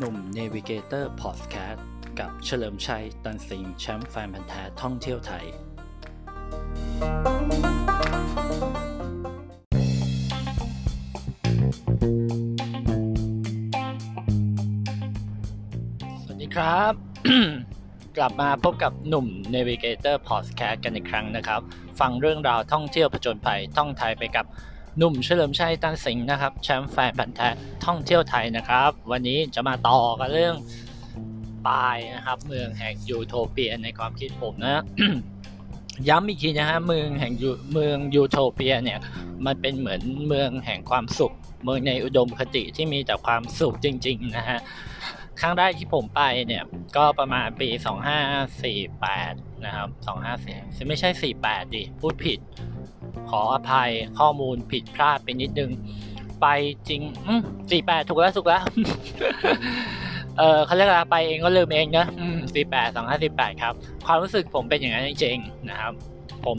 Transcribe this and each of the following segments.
หนุ่ม Navigator Podcast กับเฉลิมชัย ตันสิงห์แชมป์แฟนพันธุ์แท้ท่องเที่ยวไทย สวัสดีครับ กลับมาพบกับหนุ่ม Navigator Podcast กันอีกครั้งนะครับ ฟังเรื่องราวท่องเที่ยวผจญภัยท่องไทยไปกับ หนุ่มเฉลิมชัยตันสิงห์นะครับแชมป์แฟนพันธุ์แท้ท่องเที่ยวไทยนะครับ วันนี้จะมาต่อกันเรื่องปายนะครับ เมืองแห่งยูโทเปียในความคิดผมนะ ย้ำอีกทีนะฮะเมืองแห่งยูเมืองยูโทเปียเนี่ยมันเป็นเหมือนเมืองแห่งความสุข เมืองในอุดมคติที่มีแต่ความสุขจริง ๆ นะฮะครั้งแรกที่ผมไปเนี่ยก็ประมาณปี 2548 นะครับ 254ไม่ใช่ 48 ดิ พูดผิด ขออภัยข้อมูลผิดพลาดไปนิดนึง ไปจริงอืม48ถูกแล้วถูกแล้ว เออเขาเรียกอะไรไปเองก็ลืมเองนะอืม48 2548ครับ ความรู้สึกผมเป็นอย่างนั้นจริงๆนะครับ ผม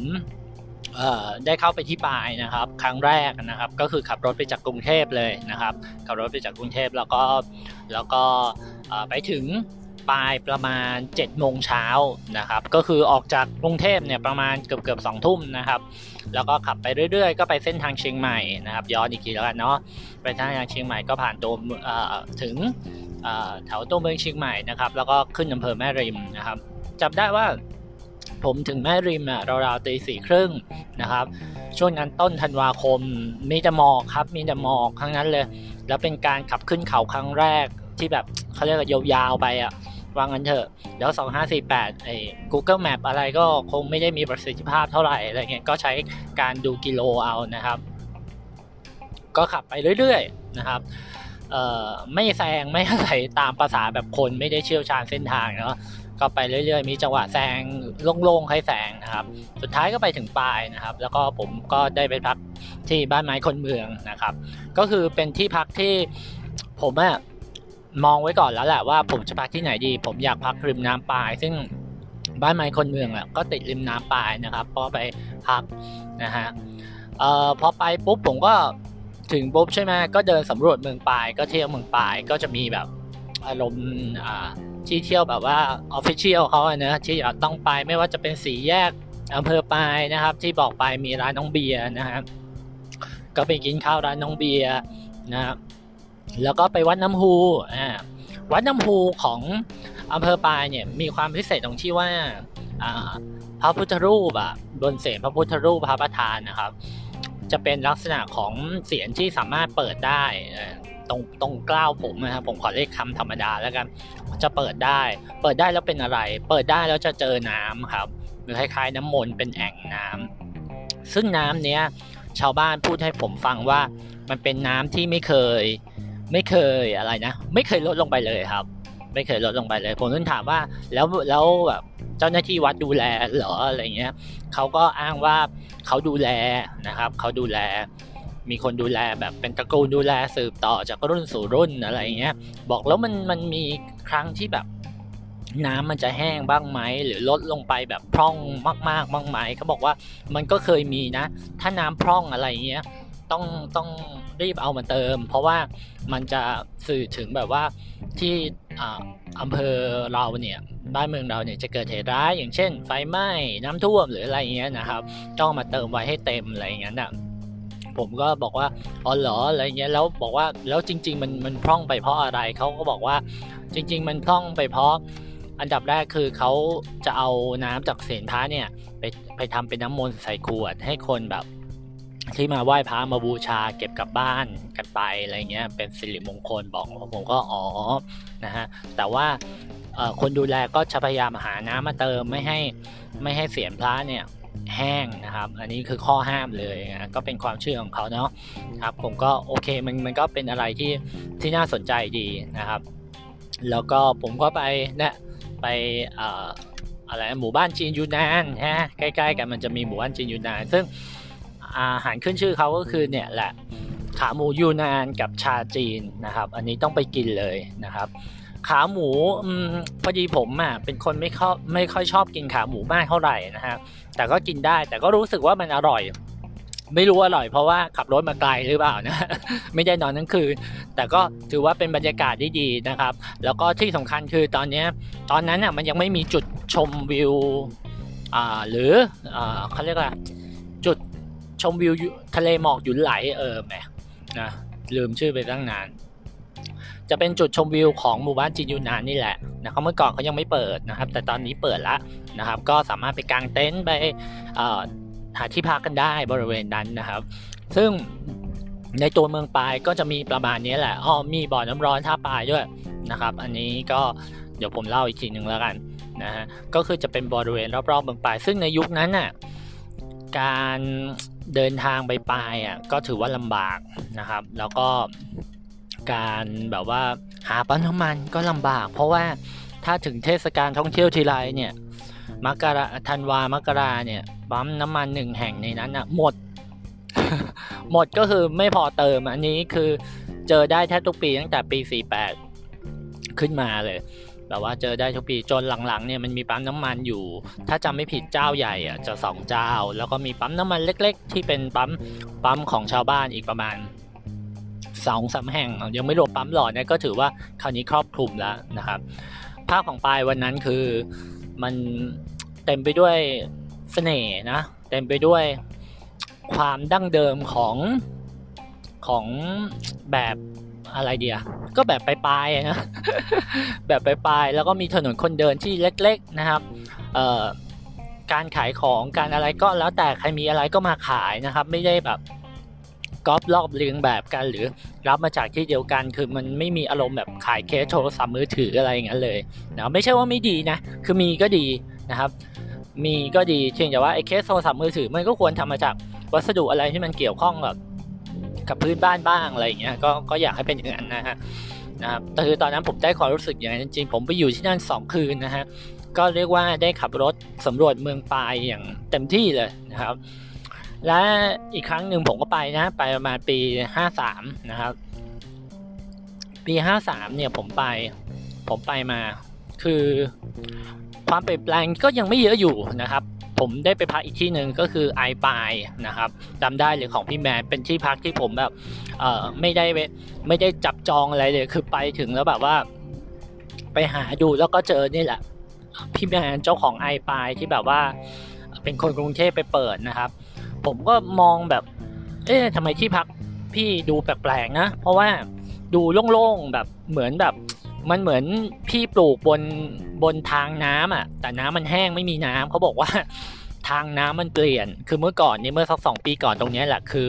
เอ่อได้เข้าไปที่ปายนะครับ ครั้งแรกนะครับ ก็คือขับรถไปจากกรุงเทพเลยนะครับ ขับรถไปจากกรุงเทพแล้วก็แล้วก็ไปถึง ปลายประมาณ7โมงเช้านะครับ ก็คือออกจากกรุงเทพเนี่ยประมาณเกือบเกือบสองทุ่มนะครับ แล้วก็ขับไปเรื่อยๆ ก็ไปเส้นทางเชียงใหม่นะครับ ย้อนอีกทีแล้วกันเนาะไปเส้นทางเชียงใหม่ก็ผ่านตัวถึงแถวตัวเมืองเชียงใหม่นะครับ แล้วก็ขึ้นอำเภอแม่ริมนะครับจำได้ว่าผมถึงแม่ริมอะราวๆตีสี่ครึ่งนะครับ ช่วงนั้นต้นธันวาคมมีแต่หมอกครับ มีแต่หมอกทั้งนั้นเลย แล้วเป็นการขับขึ้นเขาครั้งแรกที่แบบเขาเรียกว่ายาวๆไปอะ วางกันเถอะ แล้ว 2548ไอ้ Google Map อะไรก็คงไม่ได้มีประสิทธิภาพเท่าไหร่อะไรเงี้ยก็ใช้การดูกิโลเอานะครับ ก็ขับไปเรื่อยๆนะครับเอ่อไม่แซงไม่อะไรตามภาษาแบบคนไม่ได้เชี่ยวชาญเส้นทางเนาะก็ไปเรื่อยๆ มีจังหวะแซงโล่งๆให้แซงนะครับ สุดท้ายก็ไปถึงปลายนะครับ แล้วก็ผมก็ได้ไปพักที่บ้านไม้คนเมืองนะครับ ก็คือเป็นที่พักที่ผมอะ มองไว้ก่อนแล้วแหละว่าผมจะพักที่ไหนดี ผมอยากพักริมน้ำปาย ซึ่งบ้านไม้คนเมืองอะก็ติดริมน้ำปายนะครับก็ไปพักนะฮะเอ่อพอไปปุ๊บผมก็ถึงปุ๊บใช่ไหมก็เดินสำรวจเมืองปาย ก็เที่ยวเมืองปายก็จะมีแบบอารมณ์อ่าที่เที่ยวแบบว่า official เขาอะนะที่ต้องไปไม่ว่าจะเป็นสี่แยกอำเภอปายนะครับ ที่บอกไปมีร้านน้องเบียร์นะครับก็ไปกินข้าวร้านน้องเบียร์นะครับ แล้วก็ไปวัดน้ำฮูอ่าวัดน้ำฮูของอำเภอปายเนี่ยมีความพิเศษตรงที่ว่าอ่าพระพุทธรูปอะบนเศียรพระพุทธรูปพระประธานนะครับ จะเป็นลักษณะของเสียงที่สามารถเปิดได้ตรงตรงกล้าวผมนะครับผมขอเรียกคำธรรมดาแล้วกันจะเปิดได้ เปิดได้แล้วเป็นอะไร เปิดได้แล้วจะเจอน้ำครับหรือคล้ายๆ น้ำมนต์เป็นแอ่งน้ำซึ่งน้ำเนี้ยชาวบ้านพูดให้ผมฟังว่ามันเป็นน้ำที่ไม่เคย ไม่เคยอะไรนะ ไม่เคยลดลงไปเลยครับ ไม่เคยลดลงไปเลย ผมต้องถามว่าแล้วแล้วแบบเจ้าหน้าที่วัดดูแลเหรออะไรเงี้ยเขาก็อ้างว่าเขาดูแลนะครับเขาดูแล มีคนดูแลแบบเป็นตระกูลดูแลสืบต่อจากรุ่นสู่รุ่นอะไรเงี้ยบอกแล้วมันมันมีครั้งที่แบบน้ำมันจะแห้งบ้างไหมหรือลดลงไปแบบพร่องมากๆบ้างไหมเขาบอกว่ามันก็เคยมีนะ ถ้าน้ำพร่องอะไรเงี้ยต้องต้อง รีบเอามาเติม เพราะว่ามันจะสื่อถึงแบบว่าที่อำเภอเราเนี่ยบ้านเมืองเราเนี่ยจะเกิดเหตุร้ายอย่างเช่น ไฟไหม้น้ำท่วมหรืออะไรเงี้ยนะครับ ต้องมาเติมไว้ให้เต็มอะไรเงี้ยนะผมก็บอกว่าอ๋อเหรออะไรเงี้ยแล้วบอกว่าแล้วจริง ๆ มันมันพร่องไปเพราะอะไรเขาก็บอกว่าจริง ๆ มันพร่องไปเพราะอันดับแรกคือเขาจะเอาน้ำจากเศียรพระเนี่ยไปไปทำเป็นน้ำมนต์ใส่ขวดให้คนแบบ ที่มาไหว้พระมาบูชาเก็บกลับบ้านกันไปอะไรเงี้ยเป็นสิริมงคลบอกผมก็อ๋อนะฮะแต่ว่าคนดูแลก็จะพยายามหาน้ำมาเติมไม่ให้ไม่ให้เสียนพระเนี่ยแห้งนะครับ อันนี้คือข้อห้ามเลยนะก็เป็นความเชื่อของเขาเนาะครับ ผมก็โอเคมันมันก็เป็นอะไรที่ที่น่าสนใจดีนะครับ แล้วก็ผมก็ไปเนี่ยไปอะไรหมู่บ้านจีนยูนานฮะใกล้ ๆ กันมันจะมีหมู่บ้านจีนยูนาน ซึ่ง อาหารขึ้นชื่อเขาก็คือเนี่ยแหละขาหมูยูนานกับชาจีนนะครับ อันนี้ต้องไปกินเลยนะครับ ขาหมูอพอดีผมอะเป็นคนไม่ค่อยไม่ค่อยชอบกินขาหมูมากเท่าไหร่นะฮะแต่ก็กินได้แต่ก็รู้สึกว่ามันอร่อย ไม่รู้อร่อยเพราะว่าขับรถมาไกลหรือเปล่านะไม่ได้นอนทั้งคืนแต่ก็ถือว่าเป็นบรรยากาศที่ดีนะครับ แล้วก็ที่สำคัญคือตอนนี้ตอนนั้นอะมันยังไม่มีจุดชมวิวอ่าหรืออ่าเขาเรียกว่า ชมวิวทะเลหมอกหยุนไหลเออแหมนะลืมชื่อไปตั้งนาน จะเป็นจุดชมวิวของหมู่บ้านจีนยูนานนี่แหละนะครับเมื่อก่อนเขายังไม่เปิดนะครับ แต่ตอนนี้เปิดแล้วนะครับ ก็สามารถไปกางเต็นท์ไปหาที่พักกันได้บริเวณนั้นนะครับ ซึ่งในตัวเมืองปายก็จะมีประมาณนี้แหละอ๋อมีบ่อน้ำร้อนท่าปายด้วยนะครับ อันนี้ก็เดี๋ยวผมเล่าอีกทีหนึ่งแล้วกันนะฮะก็คือจะเป็นบริเวณรอบๆเมืองปาย ซึ่งในยุคนั้นน่ะการ เดินทางไปปลายอะก็ถือว่าลำบากนะครับ แล้วก็การแบบว่าหาปั๊มน้ำมันก็ลำบาก เพราะว่าถ้าถึงเทศกาลท่องเที่ยวทีไรเนี่ยมกราธันวามกราเนี่ยปั๊มน้ำมันหนึ่งแห่งในนั้นอะหมด หมดก็คือไม่พอเติมอันนี้คือเจอได้แทบทุกปีตั้งแต่ปี 48 ขึ้นมาเลย แบบว่าเจอได้ทุกปีจนหลังๆเนี่ยมันมีปั๊มน้ำมันอยู่ ถ้าจำไม่ผิดเจ้าใหญ่อะจะสองเจ้า แล้วก็มีปั๊มน้ำมันเล็ก ๆ ที่เป็นปั๊มปั๊มของชาวบ้านอีกประมาณสองสาแห่ง ยังไม่รวมปั๊มหลอดเนี่ยก็ถือว่าคราวนี้ครอบคลุมแล้วนะครับภาพของปลายวันนั้นคือมันเต็มไปด้วยเสน่ห์นะเต็มไปด้วยความดั้งเดิมของของแบบ อะไรเดียก็แบบปลายๆนะแบบปลายๆแล้วก็มีถนนคนเดินที่เล็กๆนะครับเอ่อการขายของการอะไรก็แล้วแต่ใครมีอะไรก็มาขายนะครับ ไม่ได้แบบก๊อปรอบเรียงแบบกันหรือรับมาจากที่เดียวกันคือมันไม่มีอารมณ์แบบขายเคสโทรศัพท์มือถืออะไรอย่างนั้นเลยนะไม่ใช่ว่าไม่ดีนะ คือมีก็ดีนะครับ มีก็ดีเพียงแต่ว่าไอ้เคสโทรศัพท์มือถือมันก็ควรทำมาจากวัสดุอะไรที่มันเกี่ยวข้องกับ กับพื้นบ้านบ้างอะไรอย่างเงี้ยก็ก็อยากให้เป็นอย่างนั้นนะฮะนะครับแต่คือตอนนั้นผมได้ความรู้สึกอย่างนั้นจริงผมไปอยู่ที่นั่น 2 คืนนะฮะก็เรียกว่าได้ขับรถสำรวจเมืองปายอย่างเต็มที่เลยนะครับ และอีกครั้งหนึ่งผมก็ไปนะ ไปประมาณปี 53 นะครับ ปี 53 เนี่ยผมไปผมไปมาคือความเปลี่ยนแปลงก็ยังไม่เยอะอยู่นะครับ ผมได้ไปพักอีกที่หนึ่งก็คือไอปายนะครับจำได้เลยของพี่แมนเป็นที่พักที่ผมแบบเออไม่ได้ไม่ได้จับจองอะไรเลยคือไปถึงแล้วแบบว่า ไปหาดูแล้วก็เจอนี่แหละ พี่แมนเจ้าของไอปายที่แบบว่า เป็นคนกรุงเทพไปเปิดนะครับ ผมก็มองแบบ เอ๊ะทำไมที่พักพี่ดูแปลกๆนะ เพราะว่าดูโล่งๆแบบเหมือนแบบ มันเหมือนพี่ปลูกบนบนทางน้ำอะ แต่น้ำมันแห้งไม่มีน้ำเขาบอกว่าทางน้ำมันเปลี่ยน คือเมื่อก่อนนี่เมื่อสักสองปีก่อนตรงนี้แหละคือ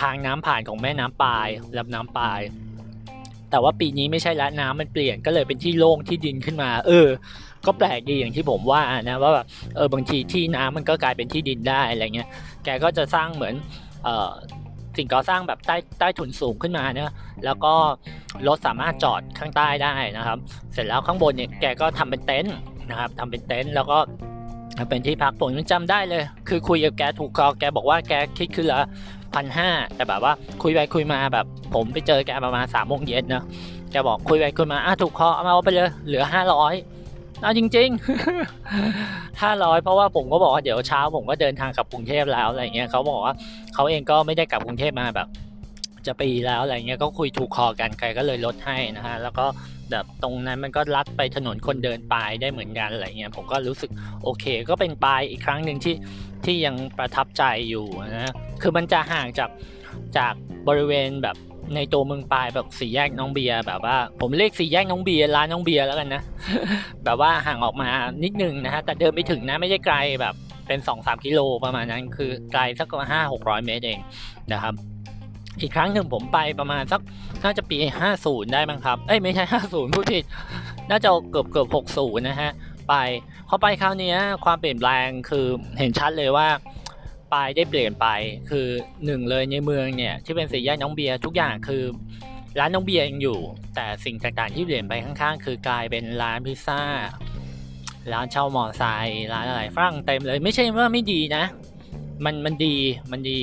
ทางน้ำผ่านของแม่น้ำปลายลำน้ำปลาย แต่ว่าปีนี้ไม่ใช่ล้วน้ำมันเปลี่ยนก็เลยเป็นที่โล่งที่ดินขึ้นมา เออ ก็แปลกดีอย่างที่ผมว่านะว่าแบบเออบางทีที่น้ำมันก็กลายเป็นที่ดินได้อะไรเงี้ย แกก็จะสร้างเหมือนเอ่อ สิ่งก่อสร้างแบบใต้ใต้ถุนสูงขึ้นมาเนะแล้วก็รถสามารถจอดข้างใต้ได้นะครับ เสร็จแล้วข้างบนเนี่ยแกก็ทำเป็นเต็นท์นะครับทำเป็นเต็นท์แล้วก็เป็นที่พักผมยังจำได้เลย คือคุยกับแกถูกคอแกบอกว่าแกคิดคือละพันห้าแต่แบบว่าคุยไปคุยมาแบบ ผมไปเจอแกประมาณสามโมงเย็นนะแกบอกคุยไปคุยมาอะถูกคอเอามาเอาไปเลยเหลือห้าร้อย เอาจริงๆห้าร้อยเพราะว่าผมก็บอกว่าเดี๋ยวเช้าผมก็เดินทางกลับกรุงเทพแล้วอะไรเงี้ยเขาบอกว่าเขาเองก็ไม่ได้กลับกรุงเทพมาแบบ จะปีแล้วอะไรเงี้ยก็คุยถูกคอกันใครก็เลยลดให้นะฮะแล้วก็แบบตรงนั้นมันก็ลัดไปถนนคนเดินปลายได้เหมือนกันอะไรเงี้ยผมก็รู้สึกโอเค ก็เป็นปลายอีกครั้งหนึ่งที่ที่ยังประทับใจอยู่นะคือมันจะห่างจากจากบริเวณแบบ ในตัวเมืองปลายแบบสี่แยกน้องเบียแบบว่า ผมเรียกสี่แยกน้องเบียร้านน้องเบียแล้วกันนะ แบบว่าห่างออกมานิดนึงนะฮะแต่เดินไม่ถึงนะไม่ได้ไกลแบบเป็นสองสามกิโลประมาณนั้นคือไกลสักห้าหกร้อยเมตรเองนะครับอีกครั้งหนึ่งผมไปประมาณสักน่าจะปีห้าศูนย์ได้มั้งครับ เอ้ยไม่ใช่ห้าศูนย์พูดผิด น่าจะเกือบเกือบหกศูนย์นะฮะ ไป พอไปคราวนี้ความเปลี่ยนแปลงคือเห็นชัดเลยว่า ปได้เปลี่ยนไป คือหนึ่งเลยในเมืองเนี่ยที่เป็นสี่แยกน้องเบียร์ทุกอย่างคือร้านน้องเบียร์ยังอยู่ แต่สิ่งต่างๆที่เปลี่ยนไปข้างๆ คือกลายเป็นร้านพิซซ่า ร้านเช่ามอไซค์ร้านอะไรฝรั่งเต็มเลย ไม่ใช่ว่าไม่ดีนะ มันมันดีมันดี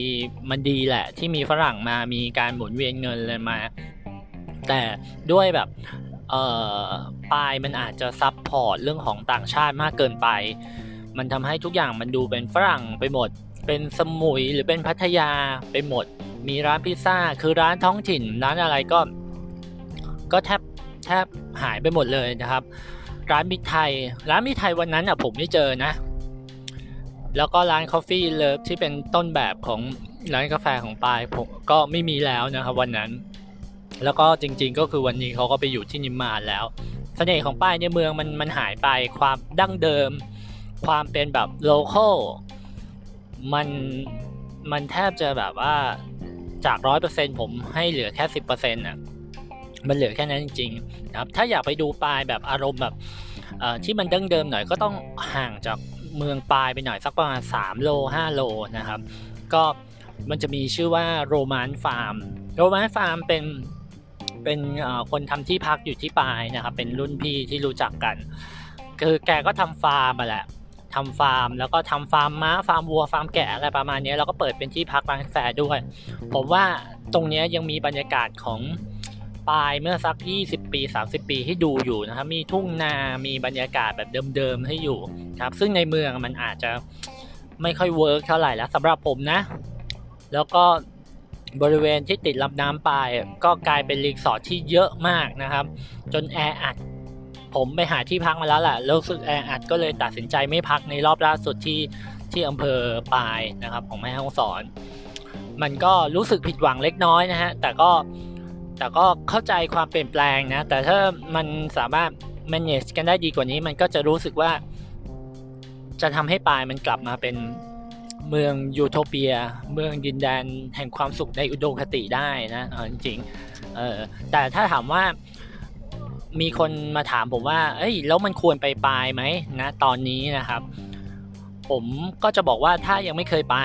มันดีแหละ ที่มีฝรั่งมามีการหมุนเวียนเงินเลยมา แต่ด้วยแบบเอ่อปลายมันอาจจะซับพอร์ตเรื่องของต่างชาติมากเกินไป มันทำให้ทุกอย่างมันดูเป็นฝรั่งไปหมด เป็นสมุยหรือเป็นพัทยาไปหมด มีร้านพิซซ่า คือร้านท้องถิ่น ร้านอะไรก็ ก็แทบแทบหายไปหมดเลยนะครับ ร้านมิไทย ร้านมิไทยวันนั้นอะผมไม่เจอนะ แล้วก็ร้าน Coffee Love ที่เป็นต้นแบบของร้านกาแฟของปายผมก็ไม่มีแล้วนะครับ วันนั้น แล้วก็จริง ๆ ก็คือวันนี้เขาก็ไปอยู่ที่นิมมานแล้วเสน่ห์ของป้ายในเมืองมันมันหายไปความดั้งเดิม ความเป็นแบบโลเคอล มันมันแทบจะแบบว่าจากร้อยเปอร์เซ็นผมให้เหลือแค่สิบเปอร์เซ็นต์อะมันเหลือแค่นั้นจริงๆนะครับ ถ้าอยากไปดูปลายแบบอารมณ์แบบที่มันดั้งเดิมหน่อยก็ต้องห่างจากเมืองปายไปหน่อยสักประมาณ3โล5โลนะครับ ก็มันจะมีชื่อว่าโรมานฟาร์มโรมานฟาร์มเป็นเป็นคนทำที่พักอยู่ที่ปายนะครับ เป็นรุ่นพี่ที่รู้จักกัน คือแกก็ทำฟาร์มม้าแหละ ทำฟาร์ม แล้วก็ทำฟาร์มม้าฟาร์มวัวฟาร์มแกะอะไรประมาณนี้แล้วก็เปิดเป็นที่พักร้านกาแฟด้วย ผมว่าตรงนี้ยังมีบรรยากาศของปายเมื่อสัก 20 ปี 30 ปีให้ดูอยู่นะครับ มีทุ่งนามีบรรยากาศแบบเดิมๆให้อยู่ครับ ซึ่งในเมืองมันอาจจะไม่ค่อย work เท่าไหร่แล้วสำหรับผมนะ แล้วก็บริเวณที่ติดลำน้ำปายก็กลายเป็นรีสอร์ทที่เยอะมากนะครับ จนแออัด ผมไปหาที่พักมาแล้วแหละรู้สึกแออัดก็เลยตัดสินใจไม่พักในรอบล่าสุดที่ที่อำเภอปายนะครับ ของแม่ฮ่องสอน มันก็รู้สึกผิดหวังเล็กน้อยนะฮะ แต่ก็แต่ก็เข้าใจความเปลี่ยนแปลงนะ แต่ถ้ามันสามารถ manage กันได้ดีกว่านี้ มันก็จะรู้สึกว่า จะทำให้ปายมันกลับมาเป็นเมืองยูโทเปีย เมืองดินแดนแห่งความสุขในอุดมคติได้นะจริงๆเออแต่ถ้าถามว่า มีคนมาถามผมว่า เอ้ย แล้วมันควรไปปลายไหมนะ ตอนนี้นะครับ ผมก็จะบอกว่าถ้ายังไม่เคยไป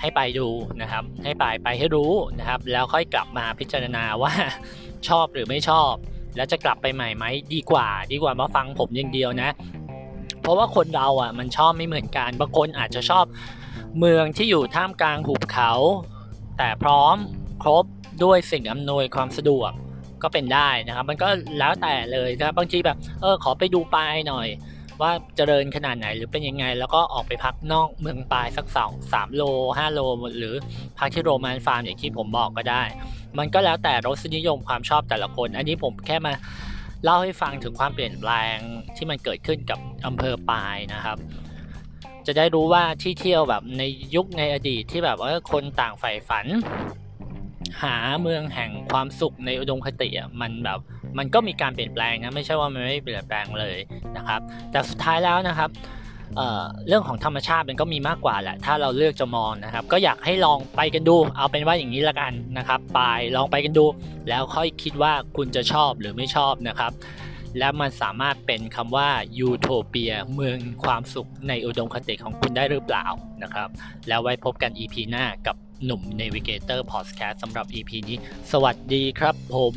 ให้ไปดูนะครับ ให้ไปไปให้รู้นะครับ แล้วค่อยกลับมาพิจารณาว่าชอบหรือไม่ชอบ แล้วจะกลับไปใหม่ไหมดีกว่า ดีกว่ามาฟังผมอย่างเดียวนะ เพราะว่าคนเราอะมันชอบไม่เหมือนกันบางคนอาจจะชอบเมืองที่อยู่ท่ามกลางหุบเขา แต่พร้อมครบด้วยสิ่งอำนวยความสะดวก ก็เป็นได้นะครับ มันก็แล้วแต่เลยนะครับบางทีแบบเออขอไปดูปลายหน่อย ว่าเจริญขนาดไหนหรือเป็นยังไง แล้วก็ออกไปพักนอกเมืองปลายสักสองสามโลห้าโลหรือพักที่โรมานฟาร์มอย่างที่ผมบอกก็ได้ มันก็แล้วแต่รสนิยมความชอบแต่ละคน อันนี้ผมแค่มาเล่าให้ฟังถึงความเปลี่ยนแปลงที่มันเกิดขึ้นกับอำเภอปายนะครับ จะได้รู้ว่าที่เที่ยวแบบในยุคในอดีตที่แบบว่าคนต่างใฝ่ฝัน หาเมืองแห่งความสุขในอุดมคติอะมันแบบมันก็มีการเปลี่ยนแปลงนะไม่ใช่ว่ามันไม่เปลี่ยนแปลงเลยนะครับ แต่สุดท้ายแล้วนะครับเเรื่องของธรรมชาติมันก็มีมากกว่าแหละถ้าเราเลือกจะมองนะครับ ก็อยากให้ลองไปกันดู เอาเป็นว่าอย่างนี้ละกันนะครับ ไปลองไปกันดู แล้วค่อยคิดว่าคุณจะชอบหรือไม่ชอบนะครับ และมันสามารถเป็นคำว่ายูโทเปียเมืองความสุขในอุดมคติของคุณได้หรือเปล่านะครับ แล้วไว้พบกัน EP หน้ากับ หนุ่ม Navigator Podcast สำหรับ EP นี้ สวัสดีครับผม